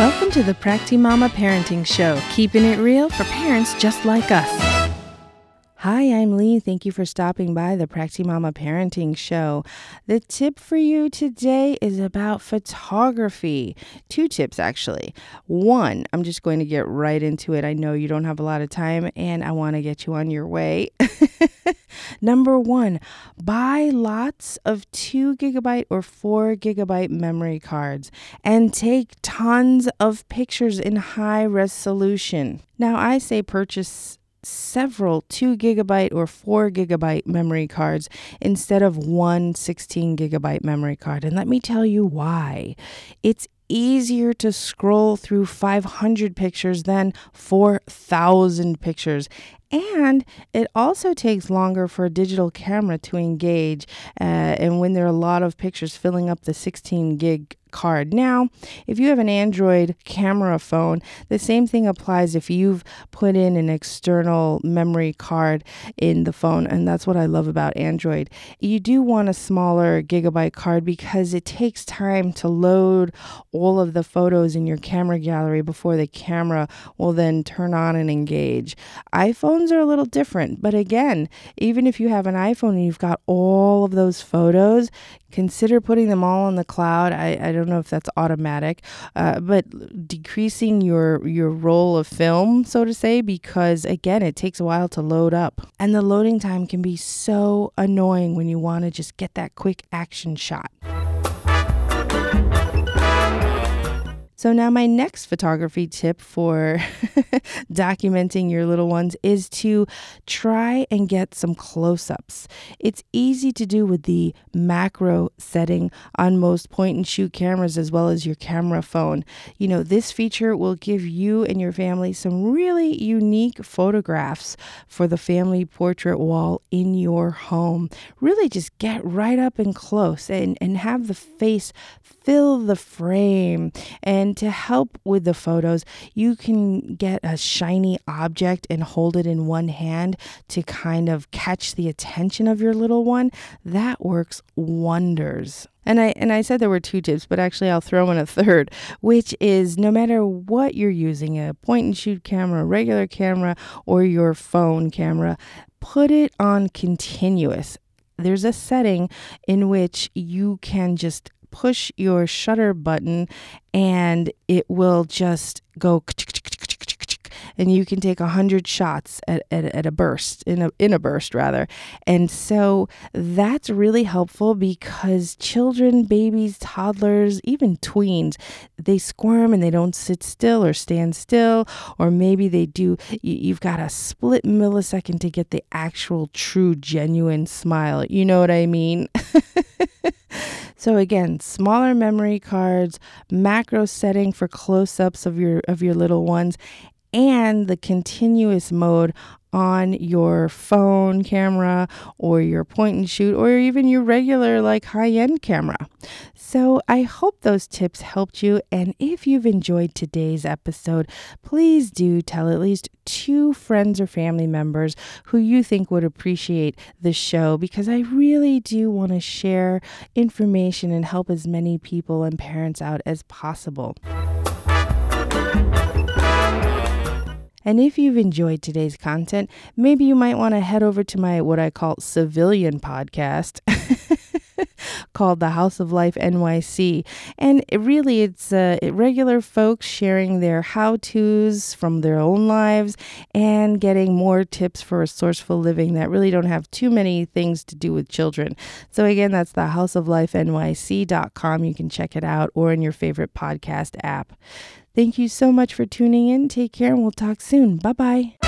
Welcome to the PractiMama Parenting Show, keeping it real for parents just like us. Hi, I'm Lee. Thank you for stopping by the PractiMama Parenting Show. The tip for you today is about photography. Two tips, actually. One, I'm just going to get right into it. I know you don't have a lot of time and I want to get you on your way. Number one, buy lots of two gigabyte or four gigabyte memory cards and take tons of pictures in high resolution. Now, I say purchase several 2 gigabyte or 4 gigabyte memory cards instead of one 16 gigabyte memory card. And let me tell you why. It's easier to scroll through 500 pictures than 4,000 pictures. And it also takes longer for a digital camera to engage. Uh, and when there are a lot of pictures filling up the 16 gig card. Now, if you have an Android camera phone, the same thing applies if you've put in an external memory card in the phone. And that's what I love about Android. You do want a smaller gigabyte card because it takes time to load all of the photos in your camera gallery before the camera will then turn on and engage. iPhones are a little different, but again, even if you have an iPhone and you've got all of those photos, consider putting them all on the cloud. I, I don't know if that's automatic, uh, but decreasing your your roll of film, so to say, because again, it takes a while to load up, and the loading time can be so annoying when you want to just get that quick action shot. So, now my next photography tip for documenting your little ones is to try and get some close ups. It's easy to do with the macro setting on most point and shoot cameras as well as your camera phone. You know, this feature will give you and your family some really unique photographs for the family portrait wall in your home. Really just get right up and close and, and have the face fill the frame and and to help with the photos, you can get a shiny object and hold it in one hand to kind of catch the attention of your little one. That works wonders. And I and I said there were two tips, but actually I'll throw in a third, which is no matter what you're using, a point and shoot camera, regular camera, or your phone camera, put it on continuous. There's a setting in which you can just push your shutter button and it will just go and you can take a hundred shots at, at, at a burst in a in a burst rather. And so that's really helpful because children babies toddlers even tweens they squirm and they don't sit still or stand still or maybe they do you've got a split millisecond to get the actual true genuine smile. You know what i mean So again, smaller memory cards, macro setting for close-ups of your of your little ones and the continuous mode on your phone camera or your point and shoot or even your regular like high end camera. So I hope those tips helped you. And if you've enjoyed today's episode, please do tell at least two friends or family members who you think would appreciate the show because I really do want to share information and help as many people and parents out as possible. And if you've enjoyed today's content, maybe you might want to head over to my what I call civilian podcast. called the House of Life NYC. And it really, it's uh, regular folks sharing their how to's from their own lives and getting more tips for resourceful living that really don't have too many things to do with children. So, again, that's the House of Life NYC.com. You can check it out or in your favorite podcast app. Thank you so much for tuning in. Take care and we'll talk soon. Bye bye.